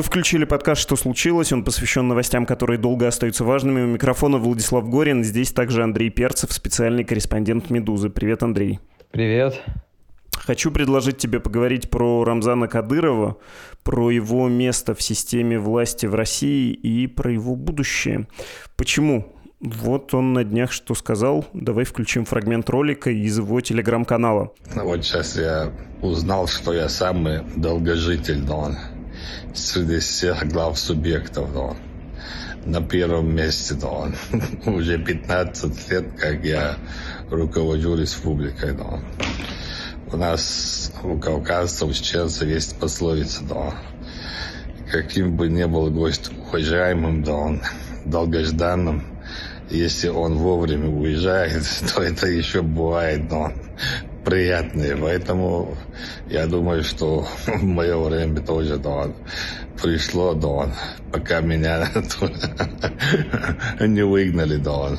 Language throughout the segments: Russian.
Вы включили подкаст «Что случилось?». Он посвящен новостям, которые долго остаются важными. У микрофона Владислав Горин. Здесь также Андрей Перцев, специальный корреспондент «Медузы». Привет, Андрей. Привет. Хочу предложить тебе поговорить про Рамзана Кадырова, про его место в системе власти в России и про его будущее. Почему? Вот он на днях что сказал. Давай включим фрагмент ролика из его телеграм-канала. Вот сейчас я узнал, что я самый долгожитель, да, среди всех глав субъектов, да, на первом месте, да, уже 15 лет, как я руковожу республикой, да. У нас, у кавказцев, чеченцев есть пословица, да. Каким бы ни был гость уважаемым, да, он долгожданным, если он вовремя уезжает, то это еще бывает, но приятные. Поэтому я думаю, что мое время тоже да, пришло, да, пока меня не выгнали, да.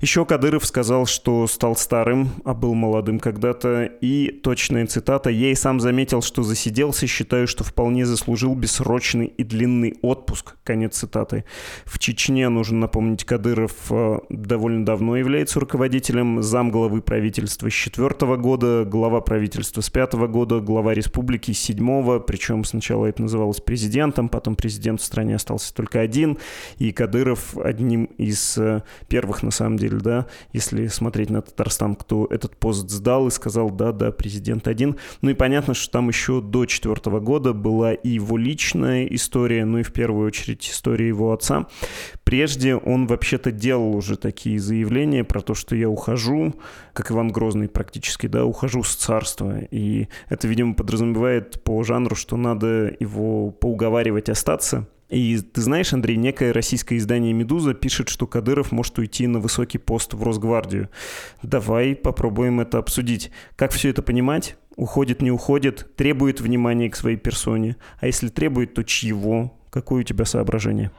Еще Кадыров сказал, что стал старым, а был молодым когда-то. И точная цитата. «Я и сам заметил, что засиделся. Считаю, что вполне заслужил бессрочный и длинный отпуск». Конец цитаты. В Чечне, нужно напомнить, Кадыров э, довольно давно является руководителем замглавы правительства с четвертого года, глава правительства с пятого года, глава республики с седьмого. Причем сначала это называлось президентом, потом президент в стране остался только один. И Кадыров одним из э, первых, на самом деле, деле, да, если смотреть на Татарстан, кто этот пост сдал и сказал, да, да, президент один. Ну и понятно, что там еще до четвертого года была и его личная история, ну и в первую очередь история его отца. Прежде он вообще-то делал уже такие заявления про то, что я ухожу, как Иван Грозный практически, да, ухожу с царства. И это, видимо, подразумевает по жанру, что надо его поуговаривать остаться. И ты знаешь, Андрей, некое российское издание «Медуза» пишет, что Кадыров может уйти на высокий пост в Росгвардию. Давай попробуем это обсудить. Как все это понимать? Уходит, не уходит? Требует внимания к своей персоне? А если требует, то чьего? Какое у тебя соображение?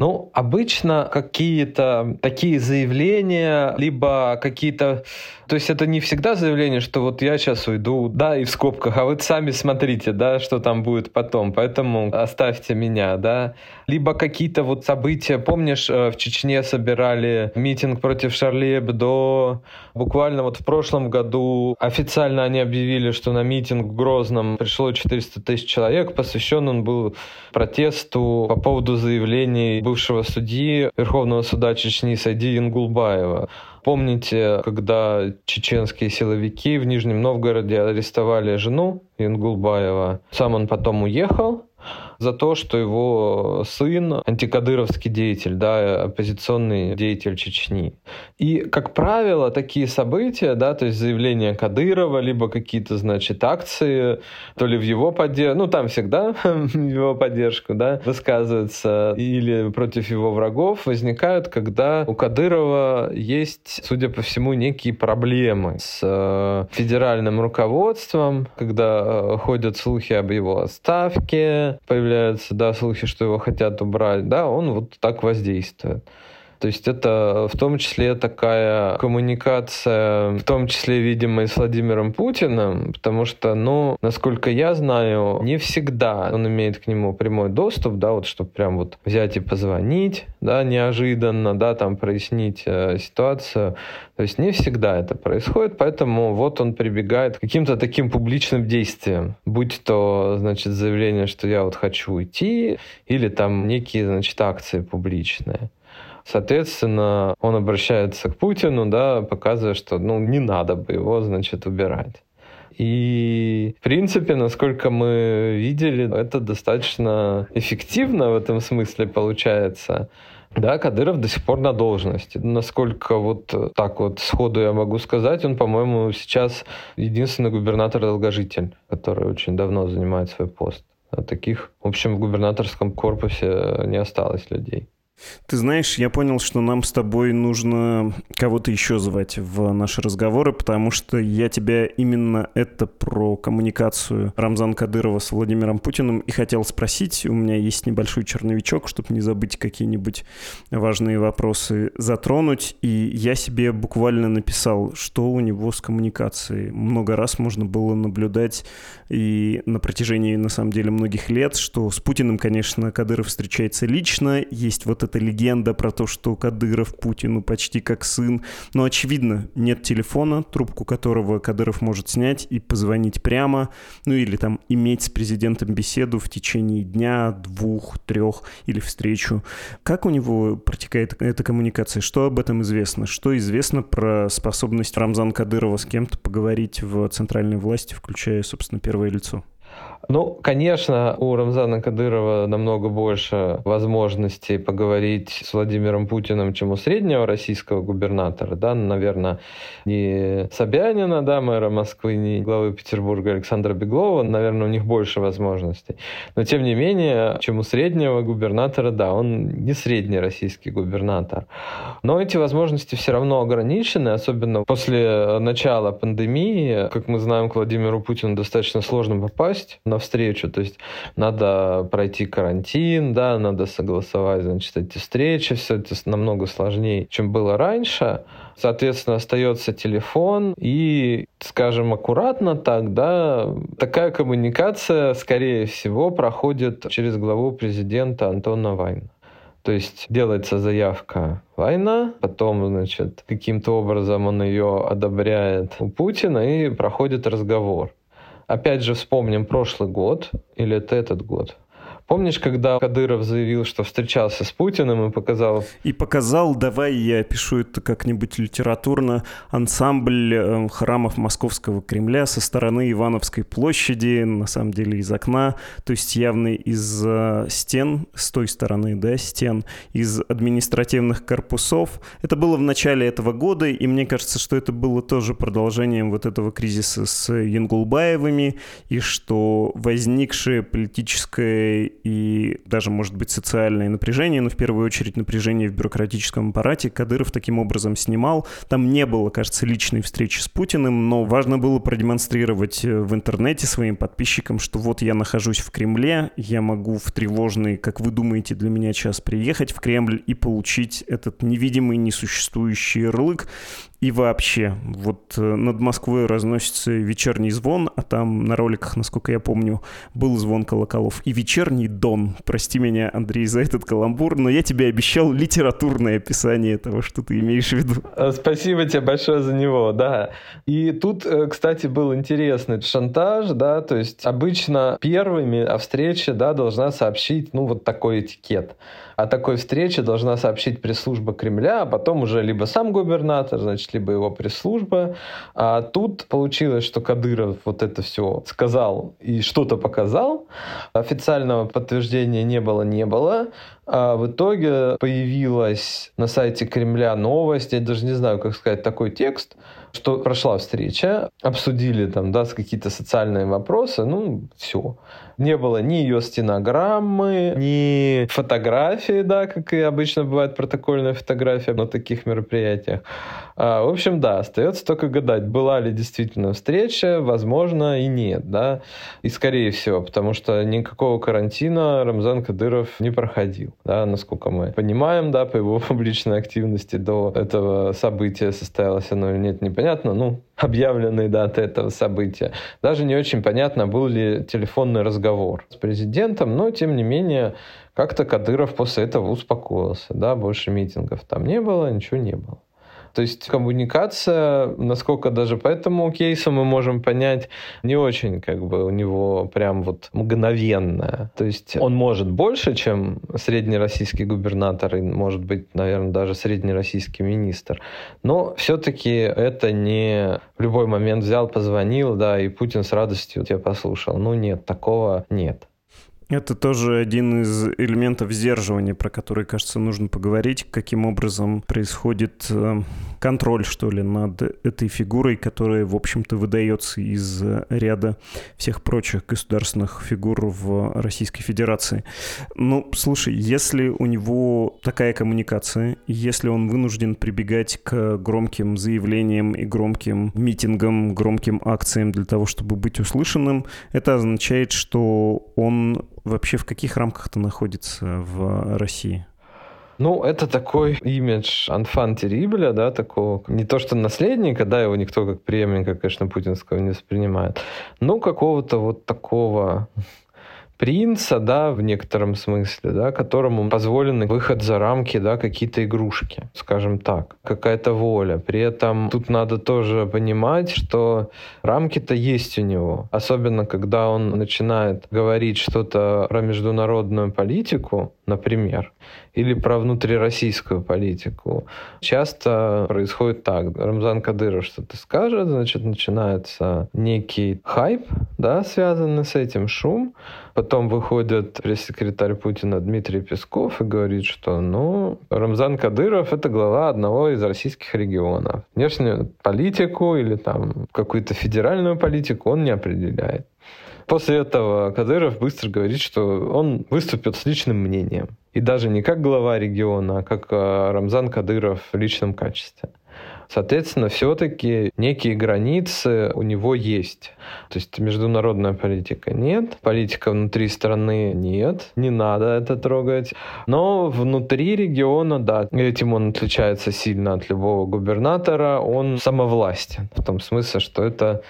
Ну, обычно какие-то такие заявления, либо какие-то... То есть это не всегда заявление, что вот я сейчас уйду, да, и в скобках, а вы сами смотрите, да, что там будет потом, поэтому оставьте меня, да. Либо какие-то вот события, помнишь, э, в Чечне собирали митинг против Шарли Эбдо, буквально вот в прошлом году официально они объявили, что на митинг в Грозном пришло 400 тысяч человек, посвящен он был протесту по поводу заявлений бывшего судьи Верховного суда Чечни Сайди Ингулбаева. Помните, когда чеченские силовики в Нижнем Новгороде арестовали жену Ингулбаева? Сам он потом уехал, за то, что его сын антикадыровский деятель, да, оппозиционный деятель Чечни. И, как правило, такие события, да, то есть заявление Кадырова, либо какие-то, значит, акции, то ли в его поддержку, ну, там всегда в его поддержку, да, высказываются, или против его врагов, возникают, когда у Кадырова есть, судя по всему, некие проблемы с э, федеральным руководством, когда э, ходят слухи об его отставке, появляются появляются, да, слухи, что его хотят убрать, да, он вот так воздействует. То есть это в том числе такая коммуникация, в том числе, видимо, и с Владимиром Путиным, потому что, ну, насколько я знаю, не всегда он имеет к нему прямой доступ, да, вот чтобы прям вот взять и позвонить, да, неожиданно, да, там прояснить э, ситуацию. То есть не всегда это происходит, поэтому вот он прибегает к каким-то таким публичным действиям, будь то, значит, заявление, что я вот хочу уйти, или там некие, значит, акции публичные. Соответственно, он обращается к Путину, да, показывая, что ну, не надо бы его, значит, убирать. И, в принципе, насколько мы видели, это достаточно эффективно в этом смысле получается. Да, Кадыров до сих пор на должности. Насколько вот так вот сходу я могу сказать, он, по-моему, сейчас единственный губернатор-долгожитель, который очень давно занимает свой пост. А таких, в общем, в губернаторском корпусе не осталось людей. Ты знаешь, я понял, что нам с тобой нужно кого-то еще звать в наши разговоры, потому что я тебя именно это про коммуникацию Рамзана Кадырова с Владимиром Путиным и хотел спросить. У меня есть небольшой черновичок, чтобы не забыть какие-нибудь важные вопросы затронуть. И я себе буквально написал, что у него с коммуникацией. Много раз можно было наблюдать и на протяжении, на самом деле, многих лет, что с Путиным, конечно, Кадыров встречается лично. Есть вот эта легенда про то, что Кадыров Путину почти как сын. Но, очевидно, нет телефона, трубку которого Кадыров может снять и позвонить прямо, ну или там иметь с президентом беседу в течение дня, двух, трех или встречу. Как у него протекает эта коммуникация? Что об этом известно? Что известно про способность Рамзана Кадырова с кем-то поговорить в центральной власти, включая, собственно, первое лицо? Ну, конечно, у Рамзана Кадырова намного больше возможностей поговорить с Владимиром Путиным, чем у среднего российского губернатора, да, наверное, не Собянина, да, мэра Москвы, не главы Петербурга Александра Беглова, наверное, у них больше возможностей. Но, тем не менее, чем у среднего губернатора, да, он не средний российский губернатор. Но эти возможности все равно ограничены, особенно после начала пандемии. Как мы знаем, к Владимиру Путину достаточно сложно попасть на встречу. То есть надо пройти карантин, да, надо согласовать, значит, эти встречи, все это намного сложнее, чем было раньше. Соответственно, остается телефон и, скажем, аккуратно так, да, такая коммуникация, скорее всего, проходит через главу президента Антона Вайна. То есть делается заявка Вайна, потом, значит, каким-то образом он ее одобряет у Путина и проходит разговор. Опять же, вспомним прошлый год, или это этот год. Помнишь, когда Кадыров заявил, что встречался с Путиным и показал... И показал, давай я пишу это как-нибудь литературно, ансамбль э, храмов Московского Кремля со стороны Ивановской площади, на самом деле из окна, то есть явно из э, стен, с той стороны, да, стен, из административных корпусов. Это было в начале этого года, и мне кажется, что это было тоже продолжением вот этого кризиса с Янгулбаевыми, и что возникшее политическое и даже, может быть, социальное напряжение, но в первую очередь напряжение в бюрократическом аппарате Кадыров таким образом снимал. Там не было, кажется, личной встречи с Путиным, но важно было продемонстрировать э, в интернете своим подписчикам, что вот я нахожусь в Кремле, я могу в тревожный, как вы думаете, для меня час приехать в Кремль и получить этот невидимый, несуществующий ярлык. И вообще, вот э, над Москвой разносится вечерний звон, а там на роликах, насколько я помню, был звон колоколов. И вечерний дон. Прости меня, Андрей, за этот каламбур, но я тебе обещал литературное описание того, что ты имеешь в виду. Э, спасибо тебе большое за него, да. И тут, э, кстати, был интересный шантаж, да, то есть обычно первыми о встрече, да, должна сообщить, ну, вот такой этикет о такой встрече должна сообщить пресс-служба Кремля, а потом уже либо сам губернатор, значит, либо его пресс-служба. А тут получилось, что Кадыров вот это все сказал и что-то показал. Официального подтверждения не было, не было. А в итоге появилась на сайте Кремля новость, я даже не знаю, как сказать, такой текст, что прошла встреча, обсудили там, да, какие-то социальные вопросы, ну, все. Не было ни ее стенограммы, ни фотографии, да, как и обычно бывает протокольная фотография на таких мероприятиях. А, в общем, да, остается только гадать, была ли действительно встреча, возможно, и нет, да, и скорее всего, потому что никакого карантина Рамзан Кадыров не проходил, да, насколько мы понимаем, да, по его публичной активности до этого события состоялось оно или нет, непонятно, ну, объявленной даты этого события. Даже не очень понятно, был ли телефонный разговор с президентом, но, тем не менее, как-то Кадыров после этого успокоился. Да, больше митингов там не было, ничего не было. То есть коммуникация, насколько даже по этому кейсу мы можем понять, не очень как бы у него прям вот мгновенная. То есть он может больше, чем среднероссийский губернатор и, может быть, наверное, даже среднероссийский министр. Но все-таки это не в любой момент взял, позвонил, да, и Путин с радостью тебя послушал. Ну нет, такого нет. Это тоже один из элементов сдерживания, про который, кажется, нужно поговорить, каким образом происходит э, контроль, что ли, над этой фигурой, которая, в общем-то, выдается из ряда всех прочих государственных фигур в Российской Федерации. Ну, слушай, если у него такая коммуникация, если он вынужден прибегать к громким заявлениям и громким митингам, громким акциям для того, чтобы быть услышанным, это означает, что он вообще в каких рамках-то находится в России? Ну, это такой имидж анфан террибля, да, такого, не то что наследника, да, его никто как преемника, конечно, путинского не воспринимает, но какого-то вот такого принца, да, в некотором смысле, да, которому позволен выход за рамки, да, какие-то игрушки, скажем так, какая-то воля. При этом тут надо тоже понимать, что рамки-то есть у него. Особенно, когда он начинает говорить что-то про международную политику, например, или про внутрироссийскую политику. Часто происходит так. Рамзан Кадыров что-то скажет, значит, начинается некий хайп, да, связанный с этим, шум. Потом выходит пресс-секретарь Путина Дмитрий Песков и говорит, что, ну, Рамзан Кадыров — это глава одного из российских регионов. Внешнюю политику или там какую-то федеральную политику он не определяет. После этого Кадыров быстро говорит, что он выступит с личным мнением. И даже не как глава региона, а как а, Рамзан Кадыров в личном качестве. Соответственно, все-таки некие границы у него есть. То есть международная политика нет, политика внутри страны нет, не надо это трогать. Но внутри региона, да, этим он отличается сильно от любого губернатора, он самовластен. В том смысле, что это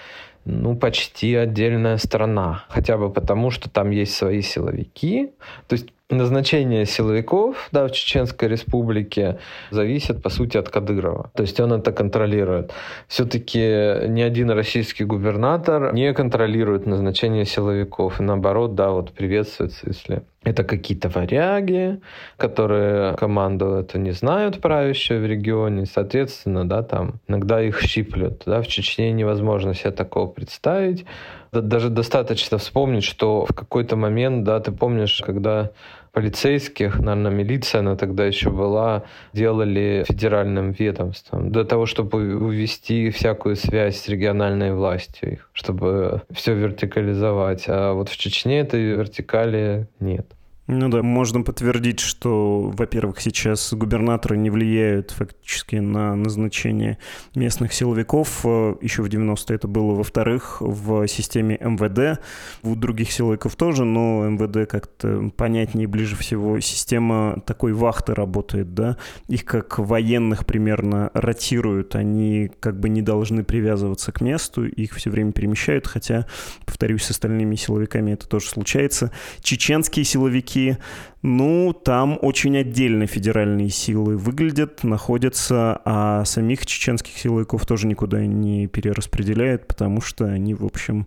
ну, почти отдельная страна. Хотя бы потому, что там есть свои силовики. То есть назначение силовиков да, в Чеченской республике зависит, по сути, от Кадырова. То есть он это контролирует. Все-таки ни один российский губернатор не контролирует назначение силовиков. И наоборот, да, вот приветствуется, если это какие-то варяги, которые команду это не знают правящие в регионе, соответственно, да, там иногда их щиплют. Да, в Чечне невозможно себе такого представить. Даже достаточно вспомнить, что в какой-то момент, да, ты помнишь, когда полицейских, наверное, милиция, она тогда еще была, делали федеральным ведомством для того, чтобы увести всякую связь с региональной властью чтобы все вертикализовать. А вот в Чечне этой вертикали нет. Ну да, можно подтвердить, что, во-первых, сейчас губернаторы не влияют фактически на назначение местных силовиков. Еще в 90-е это было. Во-вторых, в системе МВД, у других силовиков тоже, но МВД как-то понятнее ближе всего. Система такой вахты работает, да. Их как военных примерно ротируют. Они как бы не должны привязываться к месту, их все время перемещают, хотя, повторюсь, с остальными силовиками это тоже случается. Чеченские силовики Чехии, ну, там очень отдельно федеральные силы выглядят, находятся, а самих чеченских силовиков тоже никуда не перераспределяют, потому что они, в общем,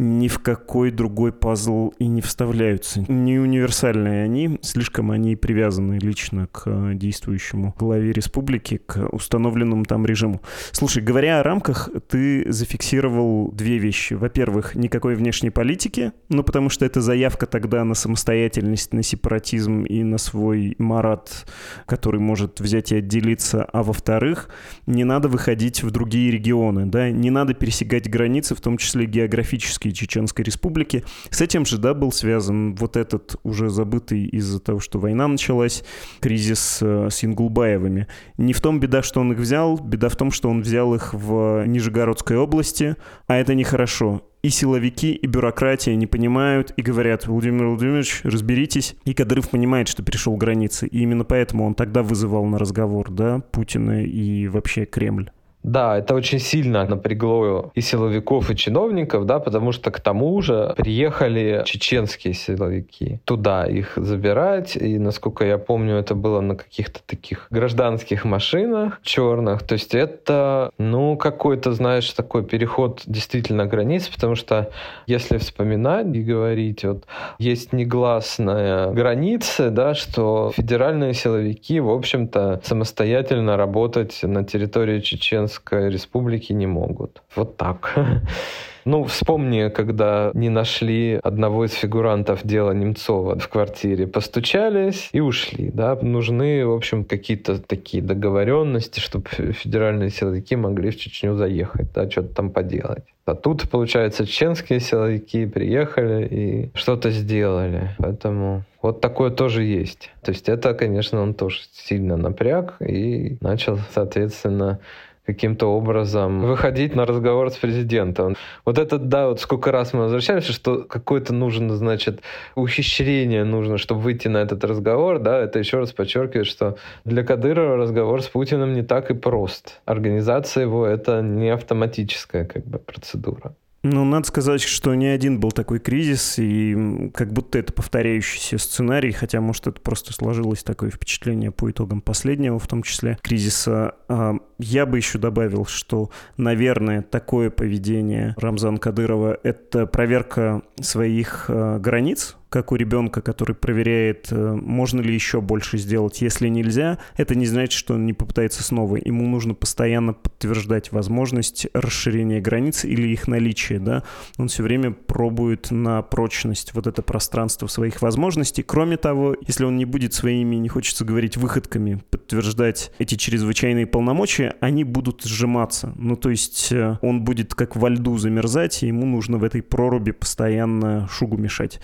ни в какой другой пазл и не вставляются. Не универсальные они, слишком они привязаны лично к действующему главе республики, к установленному там режиму. Слушай, говоря о рамках, ты зафиксировал две вещи. Во-первых, никакой внешней политики, ну потому что это заявка тогда на самостоятельность, на сепаратизм и на свой марат, который может взять и отделиться. А во-вторых, не надо выходить в другие регионы, да, не надо пересекать границы, в том числе географические и Чеченской Республики. С этим же, да, был связан вот этот уже забытый из-за того, что война началась, кризис э, с Ингулбаевыми. Не в том беда, что он их взял, беда в том, что он взял их в Нижегородской области, а это нехорошо и силовики, и бюрократия не понимают и говорят, Владимир Владимирович, разберитесь. И Кадыров понимает, что перешел границы. И именно поэтому он тогда вызывал на разговор, да, Путина и вообще Кремль. Да, это очень сильно напрягло и силовиков, и чиновников, да, потому что к тому же приехали чеченские силовики. Туда их забирать, и, насколько я помню, это было на каких-то таких гражданских машинах черных, то есть это, ну, какой-то, знаешь, такой переход действительно границ, потому что если вспоминать и говорить, вот есть негласная граница, да, что федеральные силовики, в общем-то, самостоятельно работать на территории Чечен Чеченской республики не могут. Вот так. Ну, вспомни, когда не нашли одного из фигурантов дела Немцова в квартире, постучались и ушли, да, нужны, в общем, какие-то такие договоренности, чтобы федеральные силовики могли в Чечню заехать, да, что-то там поделать. А тут, получается, чеченские силовики приехали и что-то сделали. Поэтому вот такое тоже есть. То есть это, конечно, он тоже сильно напряг и начал, соответственно, каким-то образом выходить на разговор с президентом. Вот это, да, вот сколько раз мы возвращаемся, что какое-то нужно, значит, ухищрение нужно, чтобы выйти на этот разговор, да, это еще раз подчеркивает, что для Кадырова разговор с Путиным не так и прост. Организация его — это не автоматическая как бы процедура. Ну, надо сказать, что не один был такой кризис, и как будто это повторяющийся сценарий, хотя, может, это просто сложилось такое впечатление по итогам последнего, в том числе, кризиса. А, я бы еще добавил, что, наверное, такое поведение Рамзана Кадырова — это проверка своих а, границ, как у ребенка, который проверяет, э, можно ли еще больше сделать. Если нельзя, это не значит, что он не попытается снова. Ему нужно постоянно подтверждать возможность расширения границ или их наличие. Да? Он все время пробует на прочность вот это пространство своих возможностей. Кроме того, если он не будет своими, не хочется говорить, выходками подтверждать эти чрезвычайные полномочия, они будут сжиматься. Ну, то есть э, он будет как во льду замерзать, и ему нужно в этой проруби постоянно шугу мешать.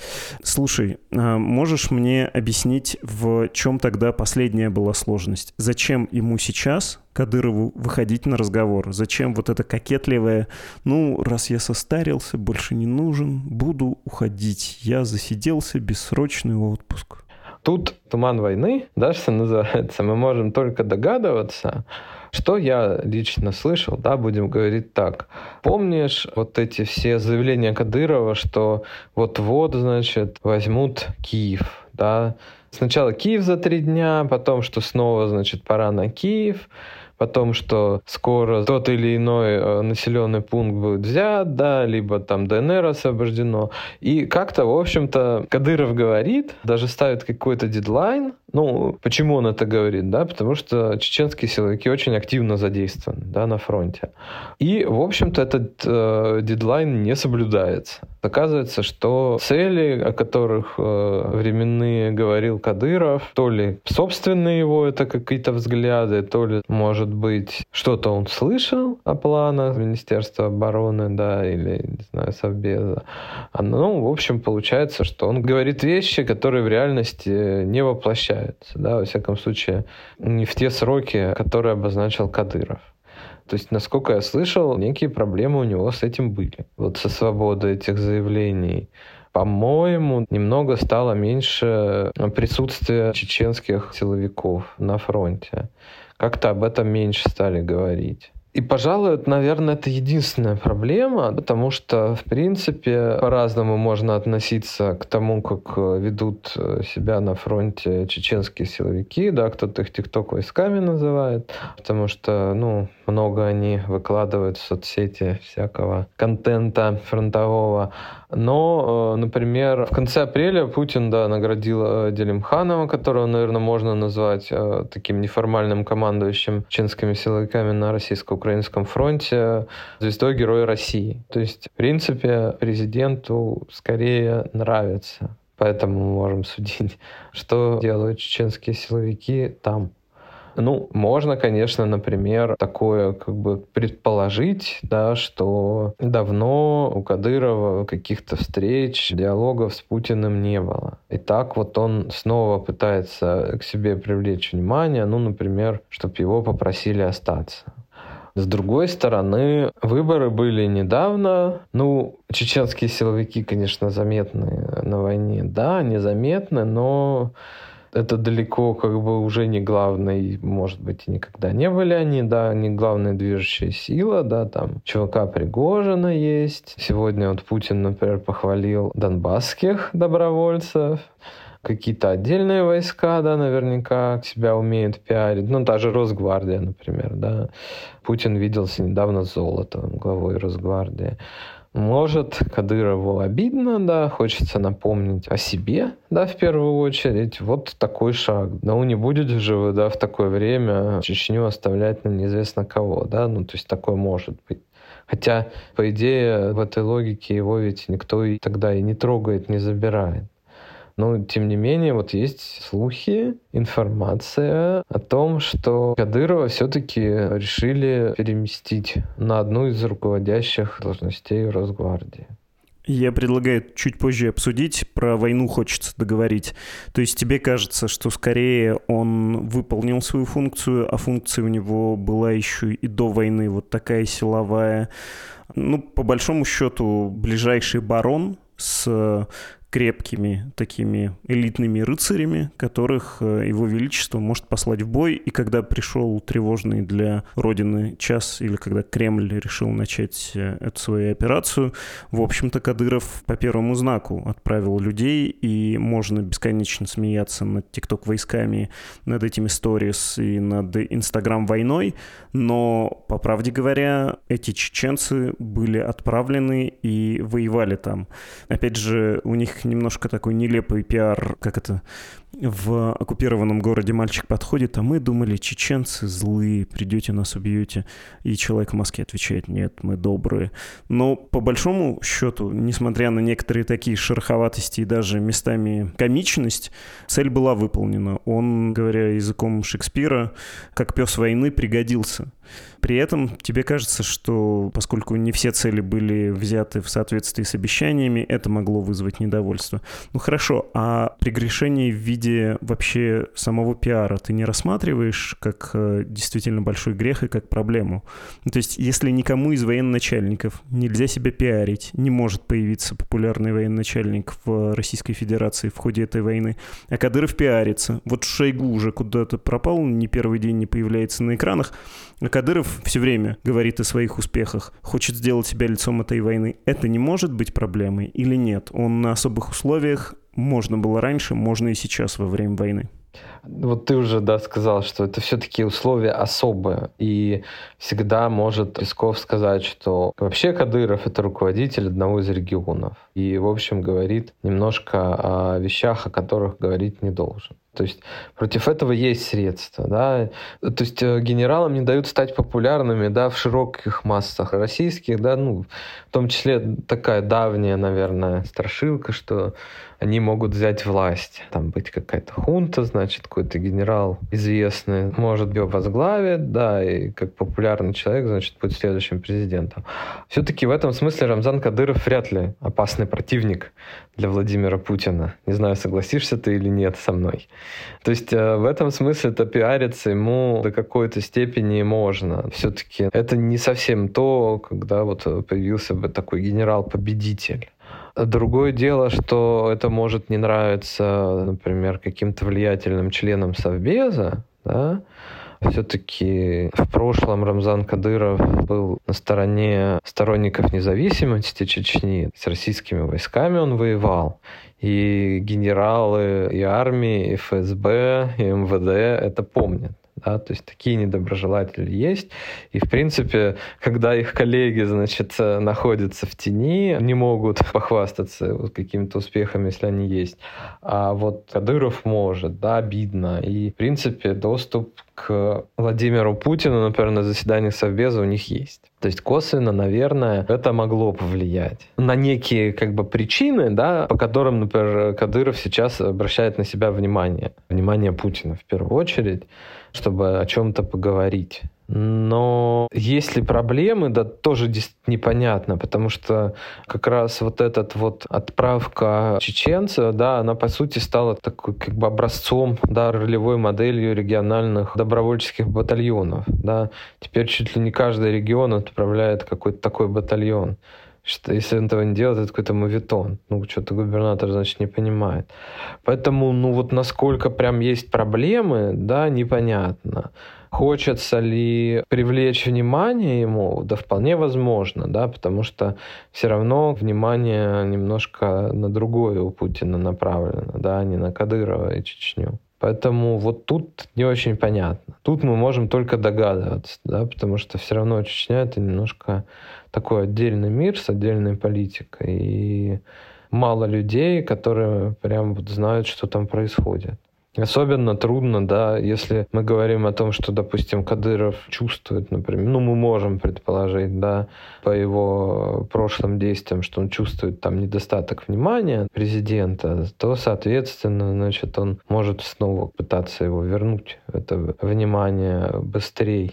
Слушай, а можешь мне объяснить, в чем тогда последняя была сложность? Зачем ему сейчас, Кадырову, выходить на разговор? Зачем вот это кокетливое, ну, раз я состарился, больше не нужен, буду уходить. Я засиделся, бессрочный отпуск. Тут туман войны, да, что называется. Мы можем только догадываться, что я лично слышал, да, будем говорить так. Помнишь вот эти все заявления Кадырова, что вот-вот, значит, возьмут Киев, да? Сначала Киев за три дня, потом, что снова, значит, пора на Киев, потом, что скоро тот или иной э, населенный пункт будет взят, да, либо там ДНР освобождено. И как-то, в общем-то, Кадыров говорит, даже ставит какой-то дедлайн, ну, почему он это говорит? Да, потому что чеченские силовики очень активно задействованы да, на фронте. И, в общем-то, этот э, дедлайн не соблюдается. Оказывается, что цели, о которых э, временные говорил Кадыров, то ли собственные его это какие-то взгляды, то ли, может быть, что-то он слышал о планах Министерства обороны, да, или, не знаю, Совбеза. А, ну, в общем, получается, что он говорит вещи, которые в реальности не воплощаются получается, да, во всяком случае, не в те сроки, которые обозначил Кадыров. То есть, насколько я слышал, некие проблемы у него с этим были. Вот со свободой этих заявлений. По-моему, немного стало меньше присутствия чеченских силовиков на фронте. Как-то об этом меньше стали говорить. И, пожалуй, наверное, это единственная проблема, потому что, в принципе, по-разному можно относиться к тому, как э, ведут э, себя на фронте чеченские силовики, да, кто-то их тикток-войсками называет, потому что, ну, много они выкладывают в соцсети всякого контента фронтового. Но, э, например, в конце апреля Путин да, наградил э, Делимханова, которого, наверное, можно назвать э, таким неформальным командующим чеченскими силовиками на российско-украинском фронте, звездой Героя России. То есть, в принципе, президенту скорее нравится. Поэтому мы можем судить, что делают чеченские силовики там. Ну, можно, конечно, например, такое как бы предположить, да, что давно у Кадырова каких-то встреч, диалогов с Путиным не было. И так вот он снова пытается к себе привлечь внимание, ну, например, чтобы его попросили остаться. С другой стороны, выборы были недавно. Ну, чеченские силовики, конечно, заметны на войне. Да, они заметны, но это далеко как бы уже не главный, может быть, и никогда не были они, да, не главная движущая сила, да, там чувака Пригожина есть. Сегодня вот Путин, например, похвалил донбасских добровольцев какие-то отдельные войска, да, наверняка себя умеют пиарить. Ну, та же Росгвардия, например, да. Путин виделся недавно с Золотовым, главой Росгвардии. Может, Кадырову обидно, да, хочется напомнить о себе, да, в первую очередь. Вот такой шаг. Ну, не будет же вы, да, в такое время Чечню оставлять на неизвестно кого, да, ну, то есть такое может быть. Хотя, по идее, в этой логике его ведь никто и тогда и не трогает, не забирает. Но, тем не менее, вот есть слухи, информация о том, что Кадырова все-таки решили переместить на одну из руководящих должностей Росгвардии. Я предлагаю чуть позже обсудить. Про войну хочется договорить. То есть тебе кажется, что скорее он выполнил свою функцию, а функция у него была еще и до войны вот такая силовая. Ну, по большому счету, ближайший барон с крепкими такими элитными рыцарями, которых э, его величество может послать в бой. И когда пришел тревожный для Родины час, или когда Кремль решил начать э, эту свою операцию, в общем-то, Кадыров по первому знаку отправил людей, и можно бесконечно смеяться над тикток-войсками, над этими сторис и над Инстаграм-войной, но, по правде говоря, эти чеченцы были отправлены и воевали там. Опять же, у них немножко такой нелепый пиар, как это, в оккупированном городе мальчик подходит, а мы думали, чеченцы злые, придете нас убьете. И человек в Москве отвечает, нет, мы добрые. Но по большому счету, несмотря на некоторые такие шероховатости и даже местами комичность, цель была выполнена. Он, говоря языком Шекспира, как пес войны, пригодился. При этом тебе кажется, что поскольку не все цели были взяты в соответствии с обещаниями, это могло вызвать недовольство. Ну хорошо, а прегрешение в виде вообще самого пиара ты не рассматриваешь как э, действительно большой грех и как проблему? Ну, то есть если никому из военачальников нельзя себя пиарить, не может появиться популярный военачальник в Российской Федерации в ходе этой войны, а Кадыров пиарится. Вот Шойгу уже куда-то пропал, не первый день не появляется на экранах, а Кадыров все время говорит о своих успехах, хочет сделать себя лицом этой войны. Это не может быть проблемой или нет? Он на особых условиях можно было раньше, можно и сейчас во время войны. Вот ты уже да, сказал, что это все-таки условия особые. И всегда может Песков сказать, что вообще Кадыров — это руководитель одного из регионов. И, в общем, говорит немножко о вещах, о которых говорить не должен. То есть против этого есть средства. Да? То есть э, генералам не дают стать популярными да, в широких массах российских, да, ну, в том числе такая давняя, наверное, страшилка, что они могут взять власть. Там быть какая-то хунта, значит, какой-то генерал известный может ее возглавить, да, и как популярный человек, значит, будет следующим президентом. Все-таки в этом смысле Рамзан Кадыров вряд ли опасный противник для Владимира Путина. Не знаю, согласишься ты или нет со мной. То есть э, в этом смысле это пиариться ему до какой-то степени можно. Все-таки это не совсем то, когда вот появился бы такой генерал-победитель. Другое дело, что это может не нравиться, например, каким-то влиятельным членам Совбеза, да, все-таки в прошлом Рамзан Кадыров был на стороне сторонников независимости Чечни. С российскими войсками он воевал. И генералы, и армии, и ФСБ, и МВД это помнят. Да, то есть такие недоброжелатели есть. И, в принципе, когда их коллеги, значит, находятся в тени, не могут похвастаться вот какими-то успехами, если они есть. А вот Кадыров может, да, обидно. И, в принципе, доступ к Владимиру Путину, например, на заседаниях Совбеза у них есть. То есть косвенно, наверное, это могло повлиять на некие как бы причины, да, по которым, например, Кадыров сейчас обращает на себя внимание. Внимание Путина в первую очередь чтобы о чем-то поговорить. Но есть ли проблемы, да тоже непонятно, потому что как раз вот этот вот отправка чеченца, да, она по сути стала такой как бы образцом, да, ролевой моделью региональных добровольческих батальонов, да. Теперь чуть ли не каждый регион отправляет какой-то такой батальон что если он этого не делает, это какой-то мовитон. Ну, что-то губернатор, значит, не понимает. Поэтому, ну, вот насколько прям есть проблемы, да, непонятно. Хочется ли привлечь внимание ему? Да вполне возможно, да, потому что все равно внимание немножко на другое у Путина направлено, да, не на Кадырова и Чечню. Поэтому вот тут не очень понятно. Тут мы можем только догадываться, да, потому что все равно Чечня это немножко такой отдельный мир с отдельной политикой. И мало людей, которые прям вот знают, что там происходит. Особенно трудно, да, если мы говорим о том, что, допустим, Кадыров чувствует, например, ну, мы можем предположить, да, по его прошлым действиям, что он чувствует там недостаток внимания президента, то, соответственно, значит, он может снова пытаться его вернуть, это внимание быстрее.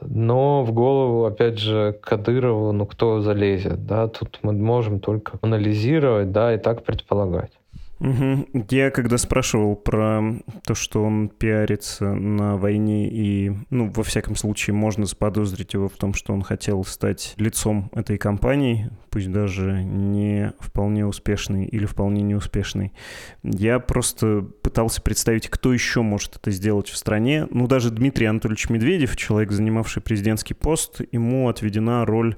Но в голову, опять же, Кадырову, ну кто залезет, да, тут мы можем только анализировать, да, и так предполагать. Угу. Я когда спрашивал про то, что он пиарится на войне и, ну, во всяком случае, можно заподозрить его в том, что он хотел стать лицом этой кампании, пусть даже не вполне успешный или вполне неуспешный, я просто пытался представить, кто еще может это сделать в стране. Ну, даже Дмитрий Анатольевич Медведев, человек, занимавший президентский пост, ему отведена роль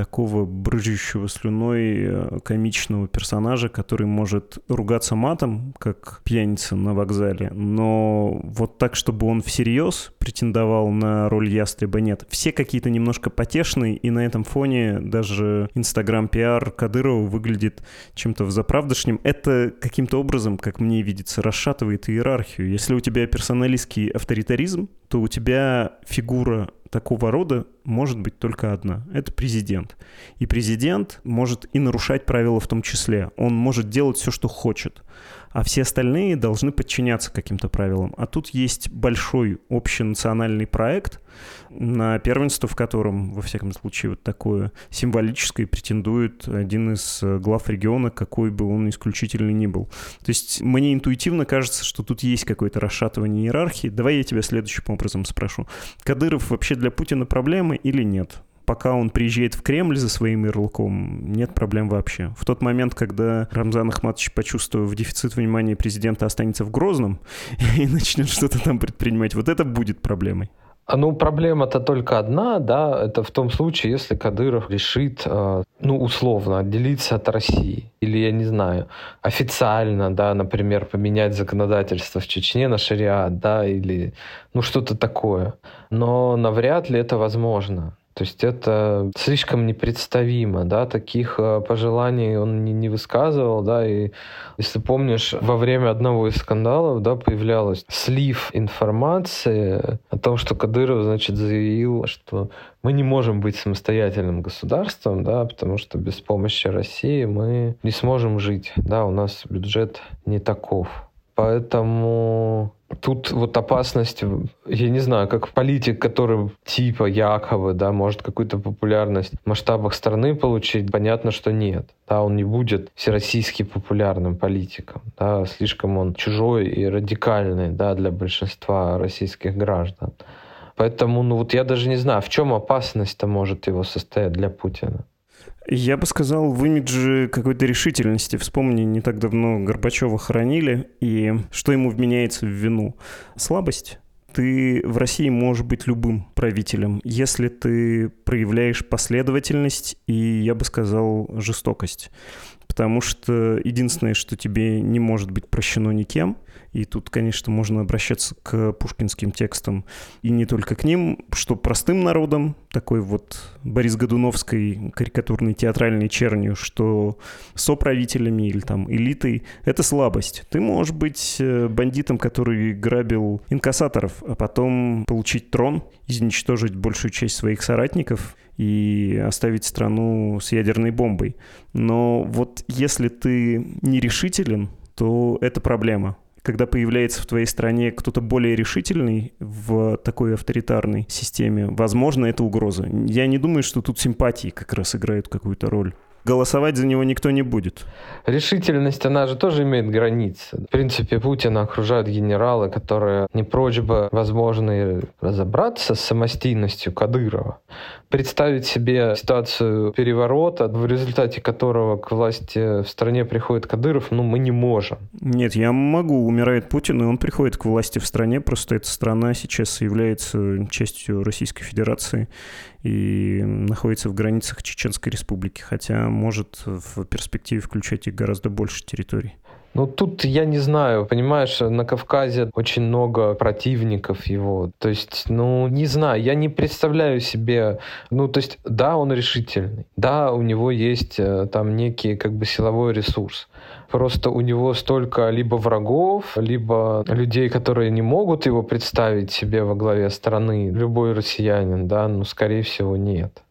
такого брыжущего слюной э, комичного персонажа, который может ругаться матом, как пьяница на вокзале, но вот так, чтобы он всерьез претендовал на роль ястреба, нет. Все какие-то немножко потешные, и на этом фоне даже инстаграм-пиар Кадырова выглядит чем-то взаправдышним. Это каким-то образом, как мне видится, расшатывает иерархию. Если у тебя персоналистский авторитаризм, то у тебя фигура такого рода может быть только одна. Это президент. И президент может и нарушать правила в том числе. Он может делать все, что хочет а все остальные должны подчиняться каким-то правилам. А тут есть большой общенациональный проект, на первенство в котором, во всяком случае, вот такое символическое претендует один из э, глав региона, какой бы он исключительный ни был. То есть мне интуитивно кажется, что тут есть какое-то расшатывание иерархии. Давай я тебя следующим образом спрошу. Кадыров вообще для Путина проблемы или нет? Пока он приезжает в Кремль за своим ярлыком, нет проблем вообще. В тот момент, когда Рамзан Ахматович, почувствовав дефицит внимания президента, останется в Грозном и начнет что-то там предпринимать, вот это будет проблемой. А, ну, проблема-то только одна, да, это в том случае, если Кадыров решит, э, ну, условно, отделиться от России. Или, я не знаю, официально, да, например, поменять законодательство в Чечне на шариат, да, или, ну, что-то такое. Но навряд ли это возможно. То есть это слишком непредставимо, да, таких э, пожеланий он не, не высказывал, да, и если помнишь, во время одного из скандалов, да, появлялась слив информации о том, что Кадыров, значит, заявил, что мы не можем быть самостоятельным государством, да, потому что без помощи России мы не сможем жить, да, у нас бюджет не таков. Поэтому тут вот опасность, я не знаю, как политик, который типа якобы, да, может какую-то популярность в масштабах страны получить, понятно, что нет. Да, он не будет всероссийски популярным политиком. Да, слишком он чужой и радикальный да, для большинства российских граждан. Поэтому, ну вот я даже не знаю, в чем опасность-то может его состоять для Путина. Я бы сказал, в имидже какой-то решительности. Вспомни, не так давно Горбачева хоронили, и что ему вменяется в вину? Слабость. Ты в России можешь быть любым правителем, если ты проявляешь последовательность и, я бы сказал, жестокость. Потому что единственное, что тебе не может быть прощено никем — и тут, конечно, можно обращаться к пушкинским текстам и не только к ним, что простым народом, такой вот Борис Годуновской карикатурной театральной чернью, что соправителями или там элитой, это слабость. Ты можешь быть э, бандитом, который грабил инкассаторов, а потом получить трон, изничтожить большую часть своих соратников и оставить страну с ядерной бомбой. Но вот если ты нерешителен, то это проблема когда появляется в твоей стране кто-то более решительный в такой авторитарной системе, возможно, это угроза. Я не думаю, что тут симпатии как раз играют какую-то роль голосовать за него никто не будет. Решительность, она же тоже имеет границы. В принципе, Путина окружают генералы, которые не прочь бы, возможно, разобраться с самостийностью Кадырова представить себе ситуацию переворота, в результате которого к власти в стране приходит Кадыров, ну, мы не можем. Нет, я могу. Умирает Путин, и он приходит к власти в стране. Просто эта страна сейчас является частью Российской Федерации и находится в границах Чеченской Республики, хотя может в перспективе включать их гораздо больше территорий. Ну, тут я не знаю, понимаешь, на Кавказе очень много противников его. То есть, ну, не знаю, я не представляю себе... Ну, то есть, да, он решительный. Да, у него есть э, там некий как бы силовой ресурс. Просто у него столько либо врагов, либо людей, которые не могут его представить себе во главе страны. Любой россиянин, да, ну, скорее всего, нет.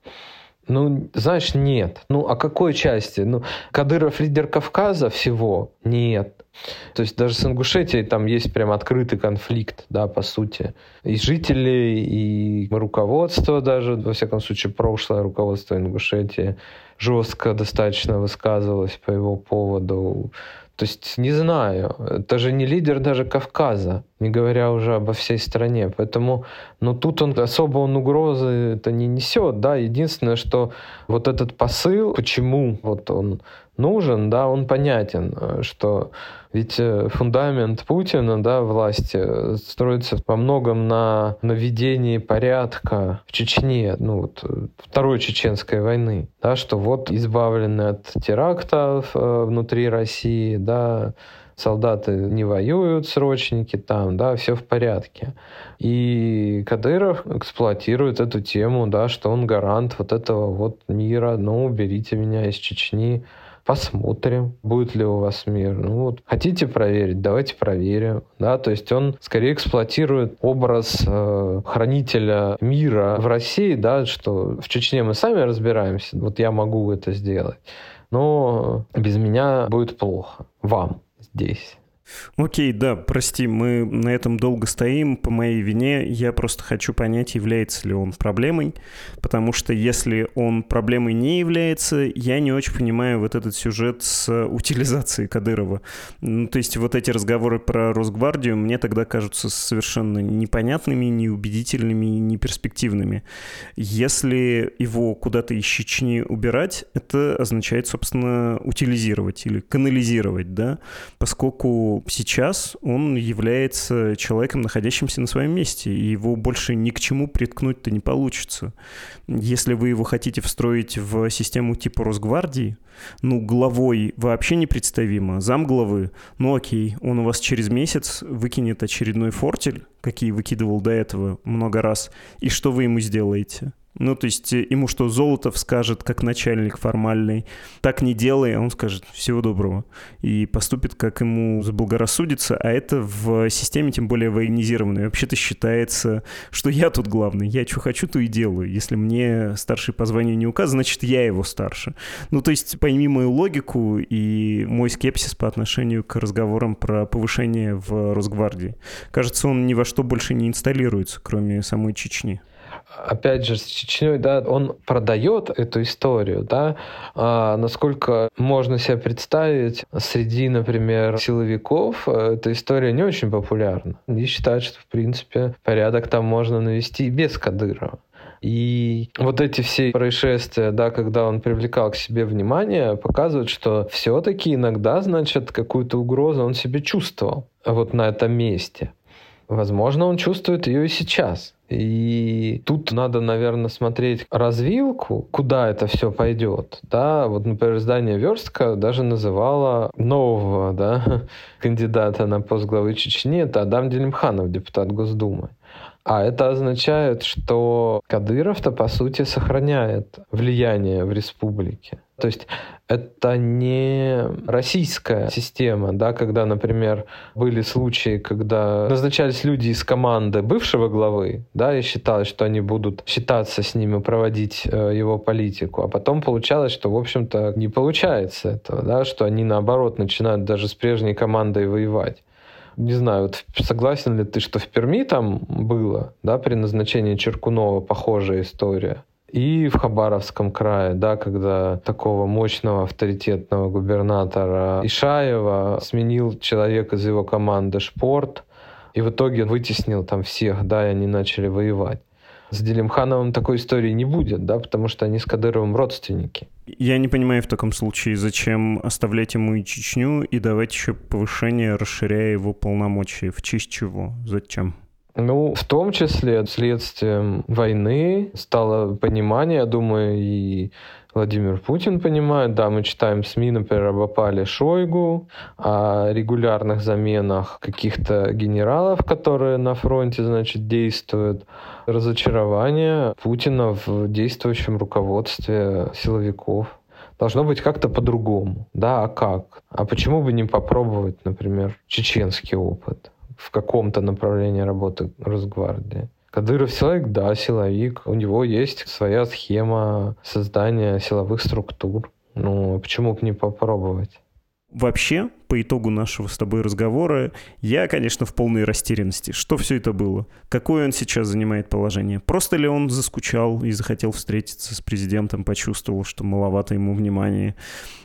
Ну, знаешь, нет. Ну, о какой части? Ну, Кадыров лидер Кавказа всего? Нет. То есть даже с Ингушетией там есть прям открытый конфликт, да, по сути. И жителей, и руководство даже, во всяком случае, прошлое руководство Ингушетии жестко достаточно высказывалось по его поводу. То есть, не знаю, это же не лидер даже Кавказа, не говоря уже обо всей стране. Поэтому, ну, тут он особо он угрозы это не несет, да. Единственное, что вот этот посыл, почему вот он нужен, да, он понятен, э, что ведь э, фундамент Путина, да, власти э, строится во многом на наведении порядка в Чечне, ну вот второй чеченской войны, да, что вот избавлены от терактов внутри России, да, солдаты не воюют, срочники там, да, все в порядке. И Кадыров эксплуатирует эту тему, да, что он гарант вот этого вот мира, ну, уберите меня из Чечни, посмотрим, будет ли у вас мир. Ну вот, хотите проверить, давайте проверим. Да, то есть он скорее эксплуатирует образ э, хранителя мира в России, да, что в Чечне мы сами разбираемся, вот я могу это сделать, но без меня будет плохо. Вам здесь. Окей, да, прости, мы на этом долго стоим по моей вине. Я просто хочу понять, является ли он проблемой, потому что если он проблемой не является, я не очень понимаю вот этот сюжет с утилизацией Кадырова. Ну, то есть вот эти разговоры про Росгвардию мне тогда кажутся совершенно непонятными, неубедительными, неперспективными. Если его куда-то из Чечни убирать, это означает, собственно, утилизировать или канализировать, да, поскольку сейчас он является человеком, находящимся на своем месте, и его больше ни к чему приткнуть-то не получится. Если вы его хотите встроить в систему типа Росгвардии, ну, главой вообще непредставимо, замглавы, ну окей, он у вас через месяц выкинет очередной фортель, какие выкидывал до этого много раз, и что вы ему сделаете? Ну, то есть э, ему что, Золотов скажет, как начальник формальный, так не делай, а он скажет всего доброго. И поступит, как ему заблагорассудится, а это в системе, тем более военизированной, вообще-то считается, что я тут главный, я что хочу, то и делаю. Если мне старший по званию не указан, значит, я его старше. Ну, то есть пойми мою логику и мой скепсис по отношению к разговорам про повышение в Росгвардии. Кажется, он ни во что больше не инсталируется, кроме самой Чечни опять же, с Чечней, да, он продает эту историю, да, а насколько можно себе представить, среди, например, силовиков эта история не очень популярна. Они считают, что, в принципе, порядок там можно навести без Кадырова. И вот эти все происшествия, да, когда он привлекал к себе внимание, показывают, что все-таки иногда, значит, какую-то угрозу он себе чувствовал вот на этом месте. Возможно, он чувствует ее и сейчас. И тут надо, наверное, смотреть развилку, куда это все пойдет. Да, вот, например, издание Верстка даже называло нового да, кандидата на пост главы Чечни, это Адам Делимханов, депутат Госдумы. А это означает, что Кадыров-то, по сути, сохраняет влияние в республике. То есть это не российская система, да, когда, например, были случаи, когда назначались люди из команды бывшего главы, да, и считалось, что они будут считаться с ними, проводить э, его политику, а потом получалось, что, в общем-то, не получается этого, да, что они, наоборот, начинают даже с прежней командой воевать не знаю, вот согласен ли ты, что в Перми там было, да, при назначении Черкунова похожая история? И в Хабаровском крае, да, когда такого мощного авторитетного губернатора Ишаева сменил человек из его команды Шпорт, и в итоге вытеснил там всех, да, и они начали воевать. С Делимхановым такой истории не будет, да, потому что они с Кадыровым родственники. Я не понимаю в таком случае, зачем оставлять ему и Чечню и давать еще повышение, расширяя его полномочия. В честь чего? Зачем? Ну, в том числе следствием войны стало понимание, я думаю, и Владимир Путин понимает. Да, мы читаем СМИ, например, об опале Шойгу, о регулярных заменах каких-то генералов, которые на фронте, значит, действуют. Разочарование Путина в действующем руководстве силовиков. Должно быть как-то по-другому. Да, а как? А почему бы не попробовать, например, чеченский опыт в каком-то направлении работы Росгвардии? Кадыров человек, да, силовик. У него есть своя схема создания силовых структур. Ну, почему бы не попробовать? Вообще, по итогу нашего с тобой разговора, я, конечно, в полной растерянности. Что все это было? Какое он сейчас занимает положение? Просто ли он заскучал и захотел встретиться с президентом, почувствовал, что маловато ему внимания?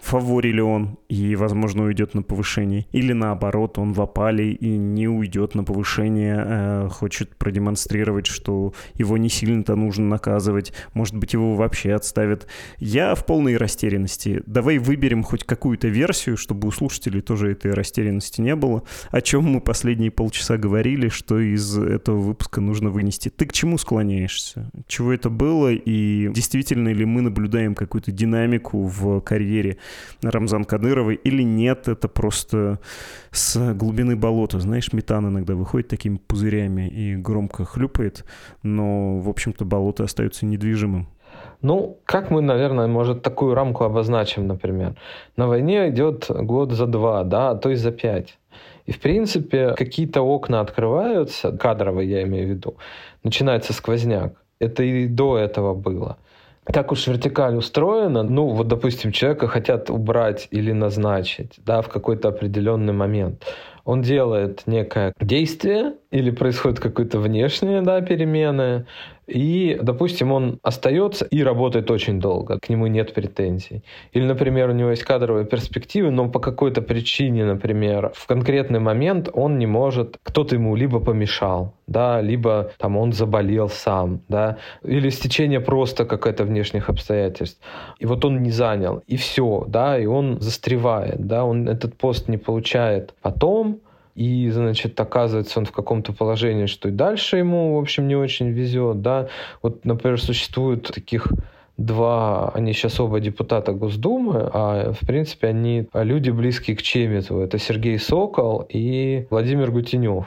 Фавори ли он и, возможно, уйдет на повышение? Или наоборот, он в опале и не уйдет на повышение, а хочет продемонстрировать, что его не сильно-то нужно наказывать, может быть, его вообще отставят. Я в полной растерянности. Давай выберем хоть какую-то версию, чтобы у слушателей тоже тоже этой растерянности не было. О чем мы последние полчаса говорили, что из этого выпуска нужно вынести. Ты к чему склоняешься? Чего это было? И действительно ли мы наблюдаем какую-то динамику в карьере Рамзан Кадыровой? Или нет, это просто с глубины болота. Знаешь, метан иногда выходит такими пузырями и громко хлюпает, но, в общем-то, болото остается недвижимым. Ну, как мы, наверное, может, такую рамку обозначим, например. На войне идет год за два, да, а то и за пять. И, в принципе, какие-то окна открываются, кадровые я имею в виду, начинается сквозняк. Это и до этого было. Так уж вертикаль устроена, ну вот, допустим, человека хотят убрать или назначить, да, в какой-то определенный момент он делает некое действие или происходит какое-то внешнее да, перемены, и, допустим, он остается и работает очень долго, к нему нет претензий. Или, например, у него есть кадровые перспективы, но по какой-то причине, например, в конкретный момент он не может, кто-то ему либо помешал, да, либо там он заболел сам, да, или стечение просто какое-то внешних обстоятельств. И вот он не занял, и все, да, и он застревает, да, он этот пост не получает потом, и, значит, оказывается он в каком-то положении, что и дальше ему, в общем, не очень везет, да. Вот, например, существуют таких два, они сейчас оба депутата Госдумы, а в принципе они люди близкие к Чеметову. Это Сергей Сокол и Владимир Гутенев.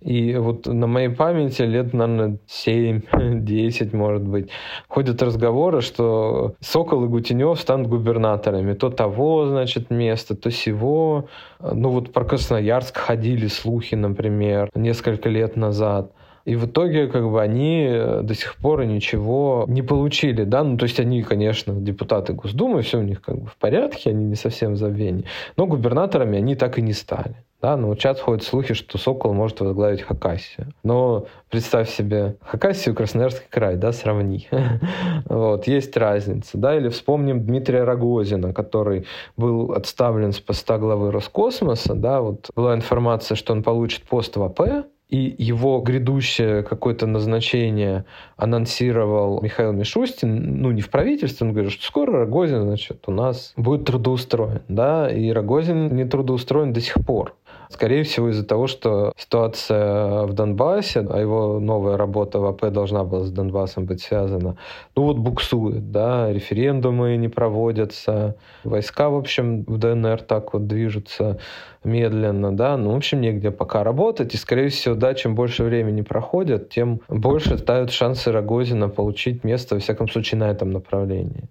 И вот на моей памяти лет, наверное, 7-10, может быть, ходят разговоры, что Сокол и Гутенев станут губернаторами. То того, значит, место, то сего. Ну вот про Красноярск ходили слухи, например, несколько лет назад. И в итоге как бы они э, до сих пор ничего не получили, да, ну то есть они, конечно, депутаты Госдумы, все у них как бы в порядке, они не совсем в забвении, но губернаторами они так и не стали. Да, но сейчас ходят слухи, что Сокол может возглавить Хакасию. Но представь себе Хакасию, Красноярский край, да, сравни. вот, есть разница, да, или вспомним Дмитрия Рогозина, который был отставлен с поста главы Роскосмоса, да, вот была информация, что он получит пост в АП, и его грядущее какое-то назначение анонсировал Михаил Мишустин, ну, не в правительстве, он говорит, что скоро Рогозин, значит, у нас будет трудоустроен, да, и Рогозин не трудоустроен до сих пор. Скорее всего, из-за того, что ситуация в Донбассе, а его новая работа в АП должна была с Донбассом быть связана, ну вот буксует, да, референдумы не проводятся, войска, в общем, в ДНР так вот движутся медленно, да, ну, в общем, негде пока работать, и, скорее всего, да, чем больше времени проходит, тем больше ставят шансы Рогозина получить место, во всяком случае, на этом направлении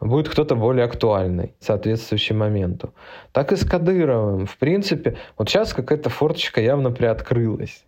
будет кто-то более актуальный, соответствующий моменту. Так и с Кадыровым. В принципе, вот сейчас какая-то форточка явно приоткрылась.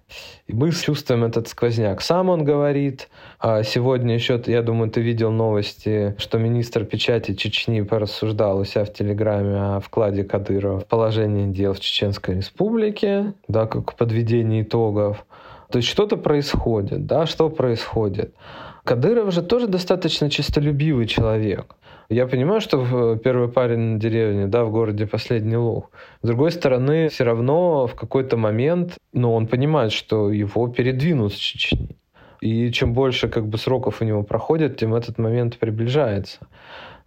И мы чувствуем этот сквозняк. Сам он говорит. А сегодня еще, я думаю, ты видел новости, что министр печати Чечни порассуждал у себя в Телеграме о вкладе Кадырова в положение дел в Чеченской Республике, да, как подведение итогов. То есть что-то происходит, да, что происходит. Кадыров же тоже достаточно честолюбивый человек. Я понимаю, что в первый парень на деревне, да, в городе последний луг. С другой стороны, все равно в какой-то момент, ну, он понимает, что его передвинут с Чечни. И чем больше как бы сроков у него проходит, тем этот момент приближается.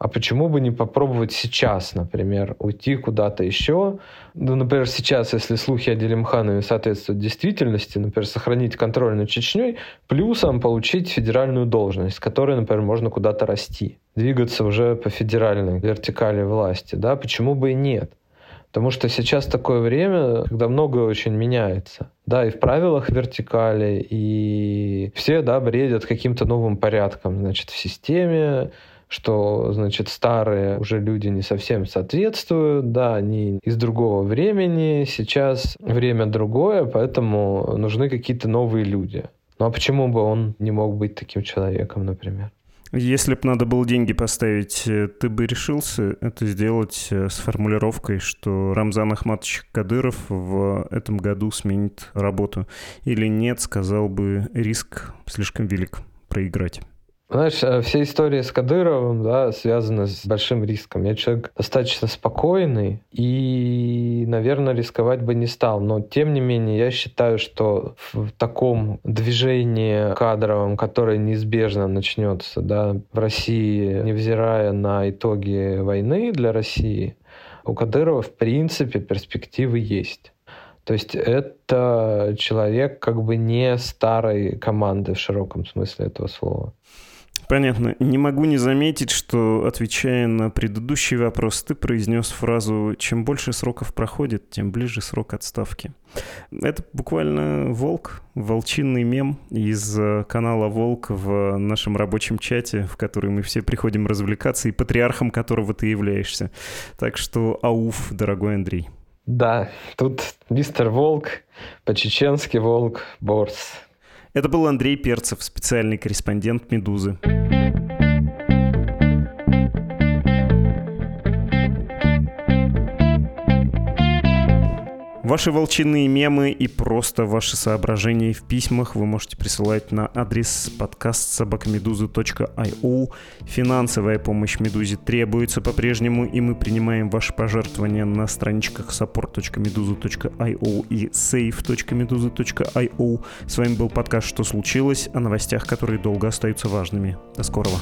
А почему бы не попробовать сейчас, например, уйти куда-то еще? Ну, например, сейчас, если слухи о Делимханове соответствуют действительности, например, сохранить контроль над Чечней, плюсом получить федеральную должность, с которой, например, можно куда-то расти, двигаться уже по федеральной вертикали власти. Да? Почему бы и нет? Потому что сейчас такое время, когда многое очень меняется. Да, и в правилах вертикали, и все, да, бредят каким-то новым порядком, значит, в системе, что, значит, старые уже люди не совсем соответствуют, да, они из другого времени, сейчас время другое, поэтому нужны какие-то новые люди. Ну а почему бы он не мог быть таким человеком, например? Если бы надо было деньги поставить, э, ты бы решился это сделать э, с формулировкой, что Рамзан Ахматович Кадыров в этом году сменит работу? Или нет, сказал бы, риск слишком велик проиграть? Знаешь, э, все истории с Кадыровым да, связаны с большим риском. Я человек достаточно спокойный и, наверное, рисковать бы не стал. Но, тем не менее, я считаю, что в таком движении кадровом, которое неизбежно начнется да, в России, невзирая на итоги войны для России, у Кадырова, в принципе, перспективы есть. То есть это человек как бы не старой команды в широком смысле этого слова. Понятно. Не могу не заметить, что, отвечая на предыдущий вопрос, ты произнес фразу «чем больше сроков проходит, тем ближе срок отставки». Это буквально волк, волчинный мем из э, канала «Волк» в нашем рабочем чате, в который мы все приходим развлекаться, и патриархом которого ты являешься. Так что ауф, дорогой Андрей. Да, тут мистер Волк, по-чеченски Волк, Борс. Это был Андрей Перцев, специальный корреспондент «Медузы». Ваши волчиные мемы и просто ваши соображения в письмах вы можете присылать на адрес подкаст собакамедузы.io. Финансовая помощь Медузе требуется по-прежнему, и мы принимаем ваши пожертвования на страничках support.meduza.io и save.meduza.io. С вами был подкаст «Что случилось?» о новостях, которые долго остаются важными. До скорого.